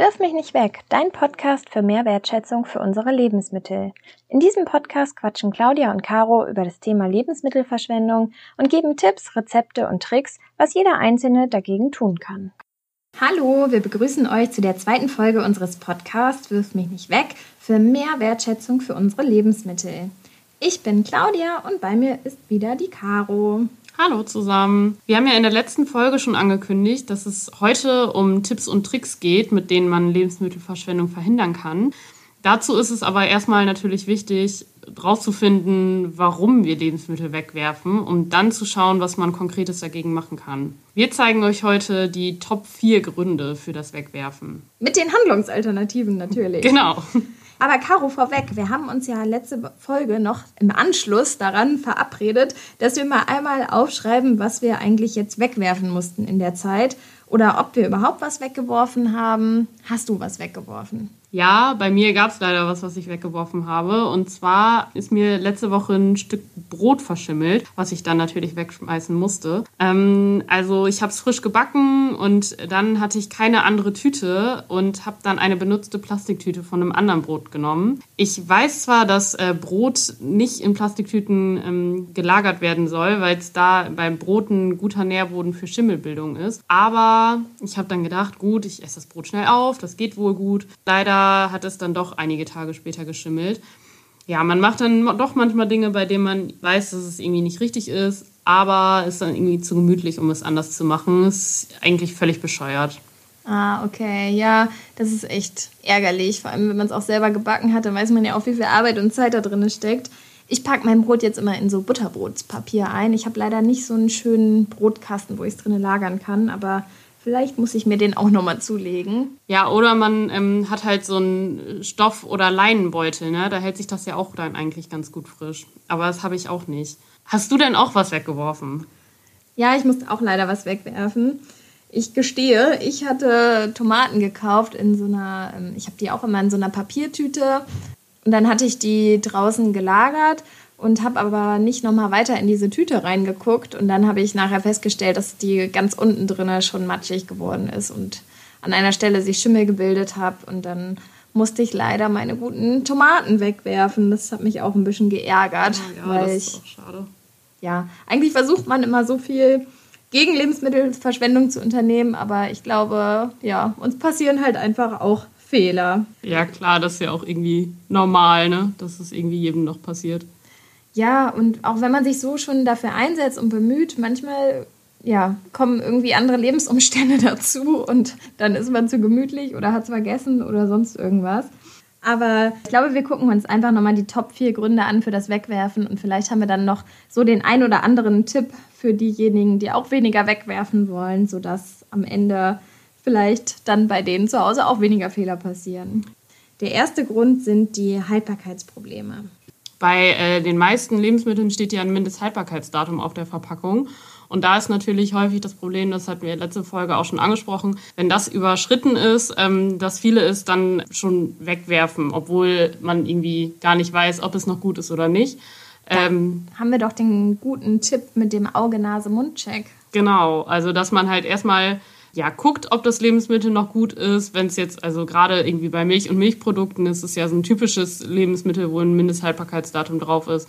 Wirf mich nicht weg, dein Podcast für mehr Wertschätzung für unsere Lebensmittel. In diesem Podcast quatschen Claudia und Caro über das Thema Lebensmittelverschwendung und geben Tipps, Rezepte und Tricks, was jeder Einzelne dagegen tun kann. Hallo, wir begrüßen euch zu der zweiten Folge unseres Podcasts Wirf mich nicht weg für mehr Wertschätzung für unsere Lebensmittel. Ich bin Claudia und bei mir ist wieder die Caro. Hallo zusammen. Wir haben ja in der letzten Folge schon angekündigt, dass es heute um Tipps und Tricks geht, mit denen man Lebensmittelverschwendung verhindern kann. Dazu ist es aber erstmal natürlich wichtig, herauszufinden, warum wir Lebensmittel wegwerfen, um dann zu schauen, was man Konkretes dagegen machen kann. Wir zeigen euch heute die Top 4 Gründe für das Wegwerfen. Mit den Handlungsalternativen natürlich. Genau. Aber Caro, vorweg, wir haben uns ja letzte Folge noch im Anschluss daran verabredet, dass wir mal einmal aufschreiben, was wir eigentlich jetzt wegwerfen mussten in der Zeit oder ob wir überhaupt was weggeworfen haben. Hast du was weggeworfen? Ja, bei mir gab es leider was, was ich weggeworfen habe. Und zwar ist mir letzte Woche ein Stück Brot verschimmelt, was ich dann natürlich wegschmeißen musste. Ähm, also ich habe es frisch gebacken und dann hatte ich keine andere Tüte und habe dann eine benutzte Plastiktüte von einem anderen Brot genommen. Ich weiß zwar, dass äh, Brot nicht in Plastiktüten ähm, gelagert werden soll, weil es da beim Brot ein guter Nährboden für Schimmelbildung ist. Aber ich habe dann gedacht, gut, ich esse das Brot schnell auf, das geht wohl gut. Leider hat es dann doch einige Tage später geschimmelt. Ja, man macht dann doch manchmal Dinge, bei denen man weiß, dass es irgendwie nicht richtig ist, aber ist dann irgendwie zu gemütlich, um es anders zu machen. Ist eigentlich völlig bescheuert. Ah, okay. Ja, das ist echt ärgerlich. Vor allem, wenn man es auch selber gebacken hat, dann weiß man ja auch, wie viel Arbeit und Zeit da drin steckt. Ich packe mein Brot jetzt immer in so Butterbrotspapier ein. Ich habe leider nicht so einen schönen Brotkasten, wo ich es drin lagern kann, aber Vielleicht muss ich mir den auch nochmal zulegen. Ja, oder man ähm, hat halt so einen Stoff- oder Leinenbeutel, ne? Da hält sich das ja auch dann eigentlich ganz gut frisch. Aber das habe ich auch nicht. Hast du denn auch was weggeworfen? Ja, ich musste auch leider was wegwerfen. Ich gestehe, ich hatte Tomaten gekauft in so einer, ähm, ich habe die auch immer in so einer Papiertüte. Und dann hatte ich die draußen gelagert und habe aber nicht nochmal weiter in diese Tüte reingeguckt. Und dann habe ich nachher festgestellt, dass die ganz unten drin schon matschig geworden ist und an einer Stelle sich Schimmel gebildet habe. Und dann musste ich leider meine guten Tomaten wegwerfen. Das hat mich auch ein bisschen geärgert. Ja, weil das ist auch schade. Ja, eigentlich versucht man immer so viel gegen Lebensmittelverschwendung zu unternehmen, aber ich glaube, ja, uns passieren halt einfach auch Fehler. Ja, klar, das ist ja auch irgendwie normal, ne? Dass es irgendwie jedem noch passiert. Ja, und auch wenn man sich so schon dafür einsetzt und bemüht, manchmal ja, kommen irgendwie andere Lebensumstände dazu und dann ist man zu gemütlich oder hat es vergessen oder sonst irgendwas. Aber ich glaube, wir gucken uns einfach nochmal die Top 4 Gründe an für das Wegwerfen und vielleicht haben wir dann noch so den ein oder anderen Tipp für diejenigen, die auch weniger wegwerfen wollen, sodass am Ende vielleicht dann bei denen zu Hause auch weniger Fehler passieren. Der erste Grund sind die Haltbarkeitsprobleme. Bei äh, den meisten Lebensmitteln steht ja ein Mindesthaltbarkeitsdatum auf der Verpackung. Und da ist natürlich häufig das Problem, das hatten wir letzte Folge auch schon angesprochen, wenn das überschritten ist, ähm, dass viele es dann schon wegwerfen, obwohl man irgendwie gar nicht weiß, ob es noch gut ist oder nicht. Ähm, haben wir doch den guten Tipp mit dem Auge-Nase-Mund-Check. Genau, also dass man halt erstmal ja, guckt, ob das Lebensmittel noch gut ist. Wenn es jetzt, also gerade irgendwie bei Milch und Milchprodukten ist es ja so ein typisches Lebensmittel, wo ein Mindesthaltbarkeitsdatum drauf ist.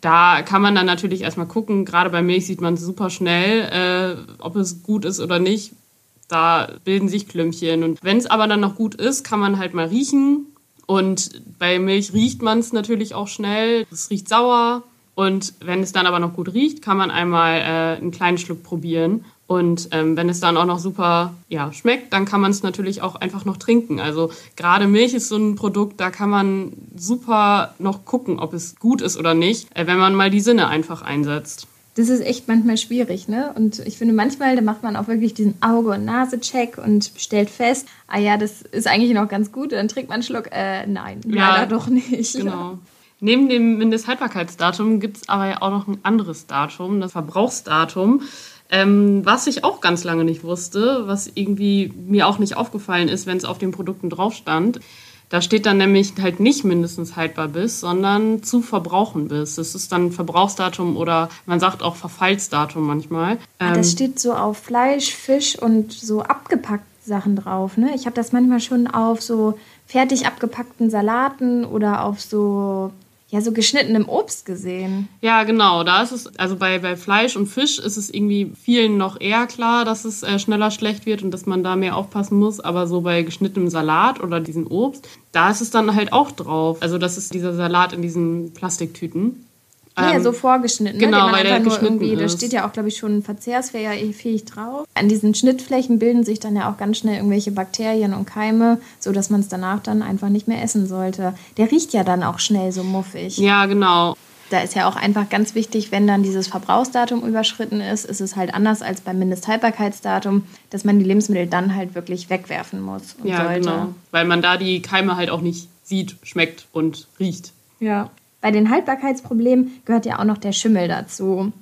Da kann man dann natürlich erstmal gucken. Gerade bei Milch sieht man super schnell, äh, ob es gut ist oder nicht. Da bilden sich Klümpchen. Und wenn es aber dann noch gut ist, kann man halt mal riechen. Und bei Milch riecht man es natürlich auch schnell. Es riecht sauer. Und wenn es dann aber noch gut riecht, kann man einmal äh, einen kleinen Schluck probieren. Und ähm, wenn es dann auch noch super ja, schmeckt, dann kann man es natürlich auch einfach noch trinken. Also gerade Milch ist so ein Produkt, da kann man super noch gucken, ob es gut ist oder nicht, äh, wenn man mal die Sinne einfach einsetzt. Das ist echt manchmal schwierig, ne? Und ich finde manchmal, da macht man auch wirklich diesen Auge- und Nase-Check und stellt fest, ah ja, das ist eigentlich noch ganz gut. Dann trinkt man einen Schluck, äh, nein, ja, leider doch nicht. Genau. Neben dem Mindesthaltbarkeitsdatum gibt es aber ja auch noch ein anderes Datum, das Verbrauchsdatum. Ähm, was ich auch ganz lange nicht wusste, was irgendwie mir auch nicht aufgefallen ist, wenn es auf den Produkten drauf stand. Da steht dann nämlich halt nicht mindestens haltbar bis, sondern zu verbrauchen bis. Das ist dann Verbrauchsdatum oder man sagt auch Verfallsdatum manchmal. Ah, das ähm, steht so auf Fleisch, Fisch und so abgepackt Sachen drauf. Ne? Ich habe das manchmal schon auf so fertig abgepackten Salaten oder auf so ja so geschnittenem Obst gesehen. Ja, genau. Da ist es, also bei, bei Fleisch und Fisch ist es irgendwie vielen noch eher klar, dass es äh, schneller schlecht wird und dass man da mehr aufpassen muss. Aber so bei geschnittenem Salat oder diesen Obst, da ist es dann halt auch drauf. Also das ist dieser Salat in diesen Plastiktüten. Ja, ähm, so vorgeschnitten. Genau, ne? Den man weil der geschnitten irgendwie, Da ist. steht ja auch, glaube ich, schon verzehrsfähig drauf. An diesen Schnittflächen bilden sich dann ja auch ganz schnell irgendwelche Bakterien und Keime, sodass man es danach dann einfach nicht mehr essen sollte. Der riecht ja dann auch schnell so muffig. Ja, genau. Da ist ja auch einfach ganz wichtig, wenn dann dieses Verbrauchsdatum überschritten ist, ist es halt anders als beim Mindesthaltbarkeitsdatum, dass man die Lebensmittel dann halt wirklich wegwerfen muss und Ja, sollte. genau. Weil man da die Keime halt auch nicht sieht, schmeckt und riecht. Ja. Bei den Haltbarkeitsproblemen gehört ja auch noch der Schimmel dazu.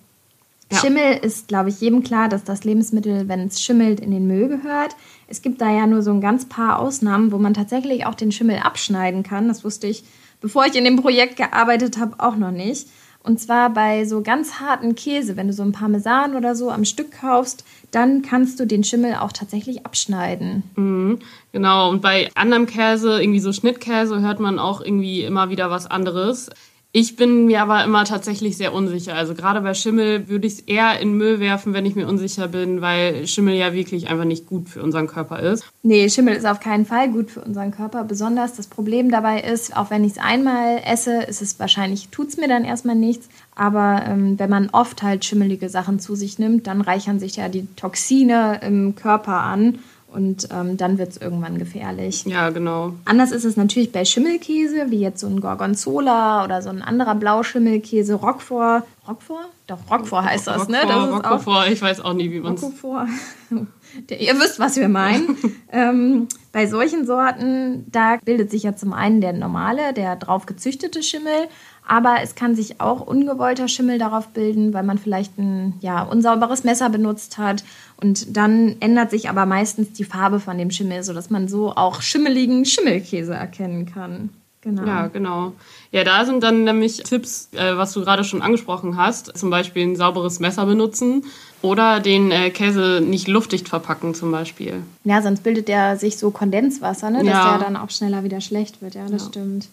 Ja. Schimmel ist, glaube ich, jedem klar, dass das Lebensmittel, wenn es schimmelt, in den Müll gehört. Es gibt da ja nur so ein ganz paar Ausnahmen, wo man tatsächlich auch den Schimmel abschneiden kann. Das wusste ich, bevor ich in dem Projekt gearbeitet habe, auch noch nicht. Und zwar bei so ganz harten Käse, wenn du so ein Parmesan oder so am Stück kaufst, dann kannst du den Schimmel auch tatsächlich abschneiden. Mhm, genau, und bei anderem Käse, irgendwie so Schnittkäse, hört man auch irgendwie immer wieder was anderes. Ich bin mir aber immer tatsächlich sehr unsicher. Also gerade bei Schimmel würde ich es eher in Müll werfen, wenn ich mir unsicher bin, weil Schimmel ja wirklich einfach nicht gut für unseren Körper ist. Nee, Schimmel ist auf keinen Fall gut für unseren Körper. Besonders das Problem dabei ist, auch wenn ich es einmal esse, ist es wahrscheinlich, tut es mir dann erstmal nichts. Aber ähm, wenn man oft halt schimmelige Sachen zu sich nimmt, dann reichern sich ja die Toxine im Körper an und ähm, dann wird es irgendwann gefährlich. Ja, genau. Anders ist es natürlich bei Schimmelkäse, wie jetzt so ein Gorgonzola oder so ein anderer Blauschimmelkäse, Roquefort. Roquefort? Doch, Roquefort heißt das, ne? Das ist auch Roquefort, ich weiß auch nie, wie man es... Roquefort. Ihr wisst, was wir meinen. ähm, bei solchen Sorten, da bildet sich ja zum einen der normale, der drauf gezüchtete Schimmel, aber es kann sich auch ungewollter Schimmel darauf bilden, weil man vielleicht ein ja, unsauberes Messer benutzt hat. Und dann ändert sich aber meistens die Farbe von dem Schimmel, sodass man so auch schimmeligen Schimmelkäse erkennen kann. Genau. Ja, genau. Ja, da sind dann nämlich Tipps, äh, was du gerade schon angesprochen hast. Zum Beispiel ein sauberes Messer benutzen oder den äh, Käse nicht luftdicht verpacken zum Beispiel. Ja, sonst bildet der sich so Kondenswasser, ne? dass Ja. der dann auch schneller wieder schlecht wird. Ja, das stimmt.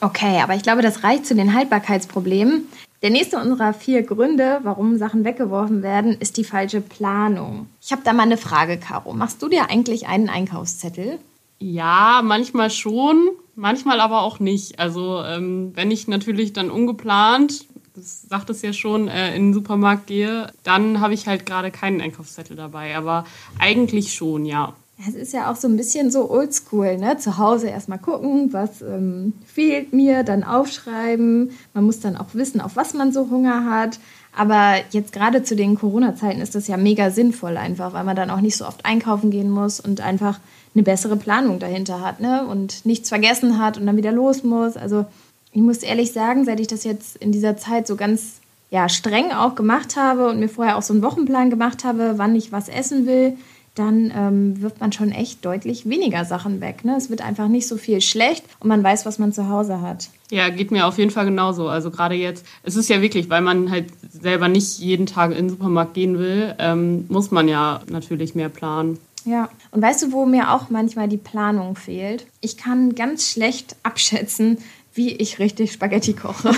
Okay, aber ich glaube, das reicht zu den Haltbarkeitsproblemen. Der nächste unserer vier Gründe, warum Sachen weggeworfen werden, ist die falsche Planung. Ich habe da mal eine Frage, Caro. Machst du dir eigentlich einen Einkaufszettel? Ja, manchmal schon, manchmal aber auch nicht. Also ähm, wenn ich natürlich dann ungeplant, das sagt es ja schon, äh, in den Supermarkt gehe, dann habe ich halt gerade keinen Einkaufszettel dabei. Aber eigentlich schon, ja. Es ist ja auch so ein bisschen so oldschool, ne? Zu Hause erstmal gucken, was ähm, fehlt mir, dann aufschreiben. Man muss dann auch wissen, auf was man so Hunger hat. Aber jetzt gerade zu den Corona-Zeiten ist das ja mega sinnvoll einfach, weil man dann auch nicht so oft einkaufen gehen muss und einfach eine bessere Planung dahinter hat, ne? Und nichts vergessen hat und dann wieder los muss. Also ich muss ehrlich sagen, seit ich das jetzt in dieser Zeit so ganz ja, streng auch gemacht habe und mir vorher auch so einen Wochenplan gemacht habe, wann ich was essen will, dann ähm, wirft man schon echt deutlich weniger Sachen weg. Ne? Es wird einfach nicht so viel schlecht und man weiß, was man zu Hause hat. Ja, geht mir auf jeden Fall genauso. Also gerade jetzt, es ist ja wirklich, weil man halt selber nicht jeden Tag in den Supermarkt gehen will, ähm, muss man ja natürlich mehr planen. Ja, und weißt du, wo mir auch manchmal die Planung fehlt? Ich kann ganz schlecht abschätzen, wie ich richtig Spaghetti koche.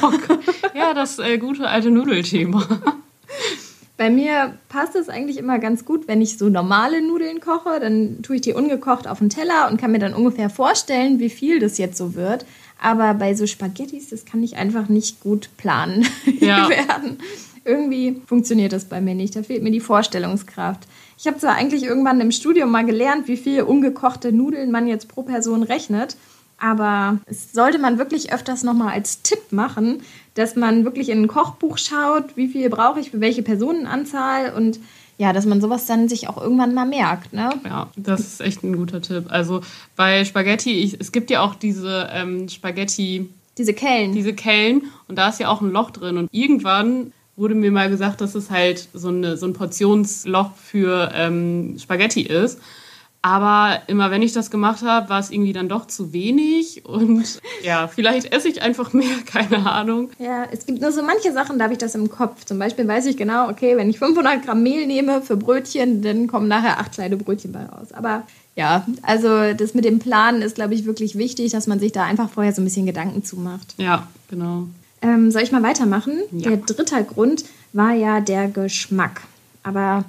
Ja, das äh, gute alte Nudelthema. Bei mir passt es eigentlich immer ganz gut, wenn ich so normale Nudeln koche. Dann tue ich die ungekocht auf den Teller und kann mir dann ungefähr vorstellen, wie viel das jetzt so wird. Aber bei so Spaghettis, das kann ich einfach nicht gut planen Ja. werden. Irgendwie funktioniert das bei mir nicht. Da fehlt mir die Vorstellungskraft. Ich habe zwar eigentlich irgendwann im Studium mal gelernt, wie viel ungekochte Nudeln man jetzt pro Person rechnet. Aber es sollte man wirklich öfters nochmal als Tipp machen, dass man wirklich in ein Kochbuch schaut, wie viel brauche ich für welche Personenanzahl und ja, dass man sowas dann sich auch irgendwann mal merkt. Ne? Ja, das ist echt ein guter Tipp. Also bei Spaghetti, ich, es gibt ja auch diese ähm, Spaghetti, Diese Kellen. diese Kellen und da ist ja auch ein Loch drin. Und irgendwann wurde mir mal gesagt, dass es halt so, eine, so ein Portionsloch für ähm, Spaghetti ist. Aber immer wenn ich das gemacht habe, war es irgendwie dann doch zu wenig. Und ja, vielleicht esse ich einfach mehr, keine Ahnung. Ja, es gibt nur so manche Sachen, da habe ich das im Kopf. Zum Beispiel weiß ich genau, okay, wenn ich 500 Gramm Mehl nehme für Brötchen, dann kommen nachher acht kleine Brötchen bei raus. Aber ja, also das mit dem Planen ist, glaube ich, wirklich wichtig, dass man sich da einfach vorher so ein bisschen Gedanken zumacht. Ja, genau. Ähm, soll ich mal weitermachen? Ja. Der dritte Grund war ja der Geschmack. Aber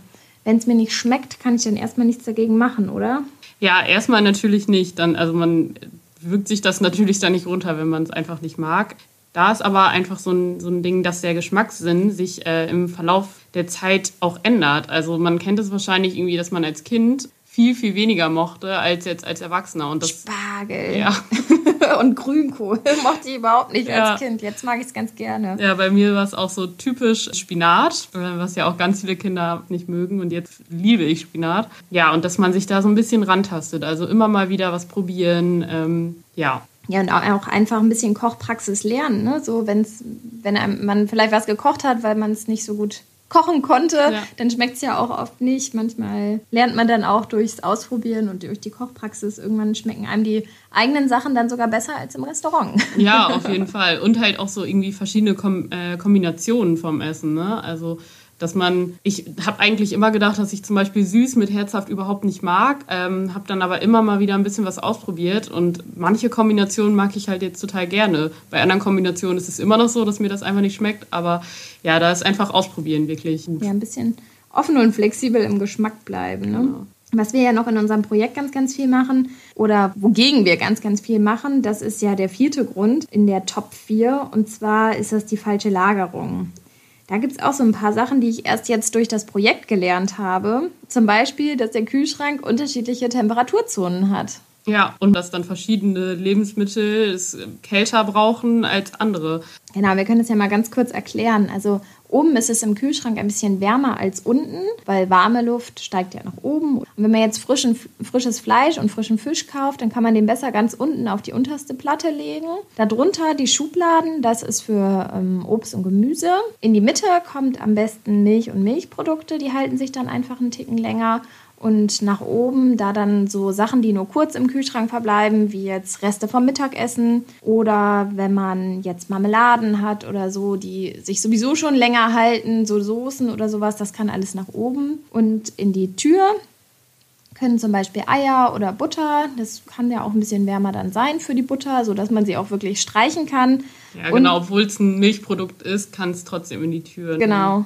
wenn es mir nicht schmeckt, kann ich dann erstmal nichts dagegen machen, oder? Ja, erstmal natürlich nicht. Dann, also man wirkt sich das natürlich dann nicht runter, wenn man es einfach nicht mag. Da ist aber einfach so ein, so ein Ding, dass der Geschmackssinn sich äh, im Verlauf der Zeit auch ändert. Also man kennt es wahrscheinlich irgendwie, dass man als Kind viel, viel weniger mochte als jetzt als Erwachsener. Und das, Spargel. Ja. und Grünkohl mochte ich überhaupt nicht ja. als Kind. Jetzt mag ich es ganz gerne. Ja, bei mir war es auch so typisch Spinat, was ja auch ganz viele Kinder nicht mögen. Und jetzt liebe ich Spinat. Ja, und dass man sich da so ein bisschen rantastet. Also immer mal wieder was probieren. Ähm, ja. Ja, und auch einfach ein bisschen Kochpraxis lernen. Ne? So, wenn's, wenn man vielleicht was gekocht hat, weil man es nicht so gut kochen konnte, ja. dann schmeckt es ja auch oft nicht. Manchmal lernt man dann auch durchs Ausprobieren und durch die Kochpraxis. Irgendwann schmecken einem die eigenen Sachen dann sogar besser als im Restaurant. Ja, auf jeden Fall. Und halt auch so irgendwie verschiedene Kom äh, Kombinationen vom Essen. Ne? Also dass man, ich habe eigentlich immer gedacht, dass ich zum Beispiel süß mit herzhaft überhaupt nicht mag, ähm, habe dann aber immer mal wieder ein bisschen was ausprobiert und manche Kombinationen mag ich halt jetzt total gerne. Bei anderen Kombinationen ist es immer noch so, dass mir das einfach nicht schmeckt, aber ja, da ist einfach ausprobieren wirklich. Ja, ein bisschen offen und flexibel im Geschmack bleiben. Ne? Genau. Was wir ja noch in unserem Projekt ganz, ganz viel machen oder wogegen wir ganz, ganz viel machen, das ist ja der vierte Grund in der Top 4 und zwar ist das die falsche Lagerung. Da gibt es auch so ein paar Sachen, die ich erst jetzt durch das Projekt gelernt habe. Zum Beispiel, dass der Kühlschrank unterschiedliche Temperaturzonen hat. Ja, und dass dann verschiedene Lebensmittel es kälter brauchen als andere. Genau, wir können das ja mal ganz kurz erklären. Also Oben ist es im Kühlschrank ein bisschen wärmer als unten, weil warme Luft steigt ja nach oben. Und wenn man jetzt frischen, frisches Fleisch und frischen Fisch kauft, dann kann man den besser ganz unten auf die unterste Platte legen. Darunter die Schubladen, das ist für ähm, Obst und Gemüse. In die Mitte kommt am besten Milch und Milchprodukte, die halten sich dann einfach einen Ticken länger. Und nach oben, da dann so Sachen, die nur kurz im Kühlschrank verbleiben, wie jetzt Reste vom Mittagessen oder wenn man jetzt Marmeladen hat oder so, die sich sowieso schon länger halten, so Soßen oder sowas, das kann alles nach oben. Und in die Tür können zum Beispiel Eier oder Butter, das kann ja auch ein bisschen wärmer dann sein für die Butter, sodass man sie auch wirklich streichen kann. Ja, genau, obwohl es ein Milchprodukt ist, kann es trotzdem in die Tür. Genau. Ja.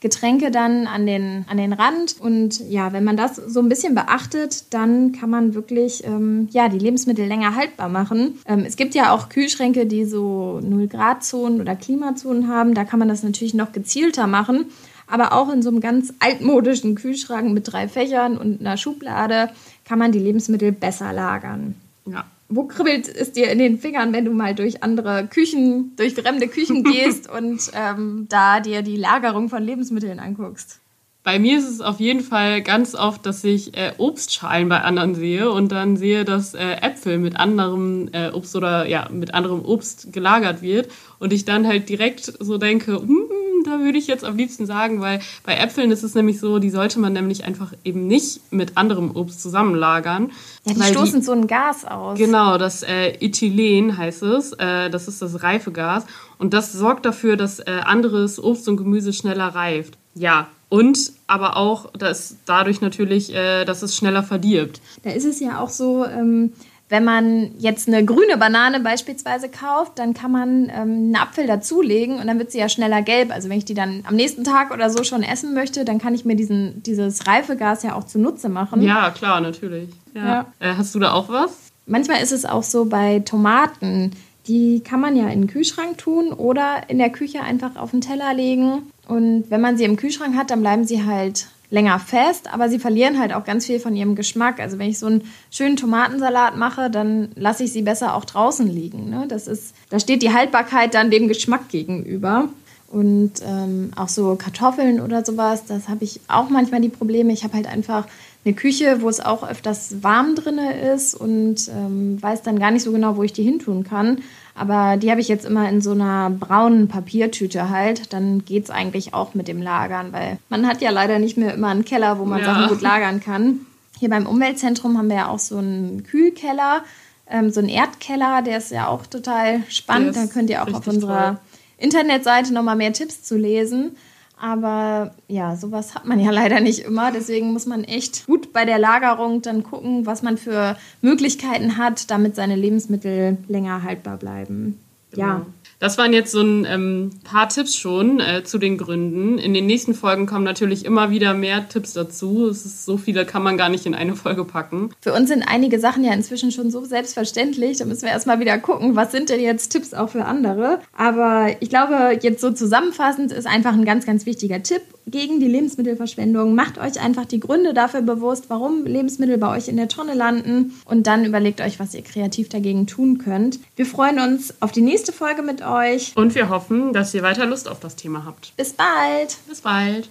Getränke dann an den, an den Rand. Und ja, wenn man das so ein bisschen beachtet, dann kann man wirklich ähm, ja, die Lebensmittel länger haltbar machen. Ähm, es gibt ja auch Kühlschränke, die so 0-Grad-Zonen oder Klimazonen haben. Da kann man das natürlich noch gezielter machen. Aber auch in so einem ganz altmodischen Kühlschrank mit drei Fächern und einer Schublade kann man die Lebensmittel besser lagern. Ja, wo kribbelt es dir in den Fingern, wenn du mal durch andere Küchen, durch fremde Küchen gehst und ähm, da dir die Lagerung von Lebensmitteln anguckst? Bei mir ist es auf jeden Fall ganz oft, dass ich äh, Obstschalen bei anderen sehe und dann sehe, dass äh, Äpfel mit anderem äh, Obst oder ja mit anderem Obst gelagert wird und ich dann halt direkt so denke, hm, da würde ich jetzt am liebsten sagen, weil bei Äpfeln ist es nämlich so, die sollte man nämlich einfach eben nicht mit anderem Obst zusammenlagern. Ja, die stoßen die, so ein Gas aus. Genau, das äh, Ethylen heißt es. Äh, das ist das Reifegas. Und das sorgt dafür, dass äh, anderes Obst und Gemüse schneller reift. Ja, und aber auch, dass dadurch natürlich, äh, dass es schneller verdirbt. Da ist es ja auch so, ähm, wenn man jetzt eine grüne Banane beispielsweise kauft, dann kann man ähm, einen Apfel dazulegen und dann wird sie ja schneller gelb. Also wenn ich die dann am nächsten Tag oder so schon essen möchte, dann kann ich mir diesen, dieses Reifegas ja auch zunutze machen. Ja, klar, natürlich. Ja. ja. Äh, hast du da auch was? Manchmal ist es auch so bei Tomaten. Die kann man ja in den Kühlschrank tun oder in der Küche einfach auf den Teller legen. Und wenn man sie im Kühlschrank hat, dann bleiben sie halt länger fest, aber sie verlieren halt auch ganz viel von ihrem Geschmack. Also wenn ich so einen schönen Tomatensalat mache, dann lasse ich sie besser auch draußen liegen. Ne? Das ist, da steht die Haltbarkeit dann dem Geschmack gegenüber. Und ähm, auch so Kartoffeln oder sowas, das habe ich auch manchmal die Probleme. Ich habe halt einfach eine Küche, wo es auch öfters warm drin ist und ähm, weiß dann gar nicht so genau, wo ich die hintun kann. Aber die habe ich jetzt immer in so einer braunen Papiertüte halt. Dann geht es eigentlich auch mit dem Lagern, weil man hat ja leider nicht mehr immer einen Keller, wo man ja. Sachen gut lagern kann. Hier beim Umweltzentrum haben wir ja auch so einen Kühlkeller, ähm, so einen Erdkeller, der ist ja auch total spannend. Da könnt ihr auch auf unserer toll. Internetseite nochmal mehr Tipps zu lesen. Aber ja, sowas hat man ja leider nicht immer. Deswegen muss man echt gut bei der Lagerung dann gucken, was man für Möglichkeiten hat, damit seine Lebensmittel länger haltbar bleiben. Genau. Ja. Das waren jetzt so ein ähm, paar Tipps schon äh, zu den Gründen. In den nächsten Folgen kommen natürlich immer wieder mehr Tipps dazu. Es ist so viele, kann man gar nicht in eine Folge packen. Für uns sind einige Sachen ja inzwischen schon so selbstverständlich. Da müssen wir erstmal wieder gucken, was sind denn jetzt Tipps auch für andere. Aber ich glaube, jetzt so zusammenfassend ist einfach ein ganz, ganz wichtiger Tipp gegen die Lebensmittelverschwendung. Macht euch einfach die Gründe dafür bewusst, warum Lebensmittel bei euch in der Tonne landen und dann überlegt euch, was ihr kreativ dagegen tun könnt. Wir freuen uns auf die nächste Folge mit euch. Und wir hoffen, dass ihr weiter Lust auf das Thema habt. Bis bald. Bis bald.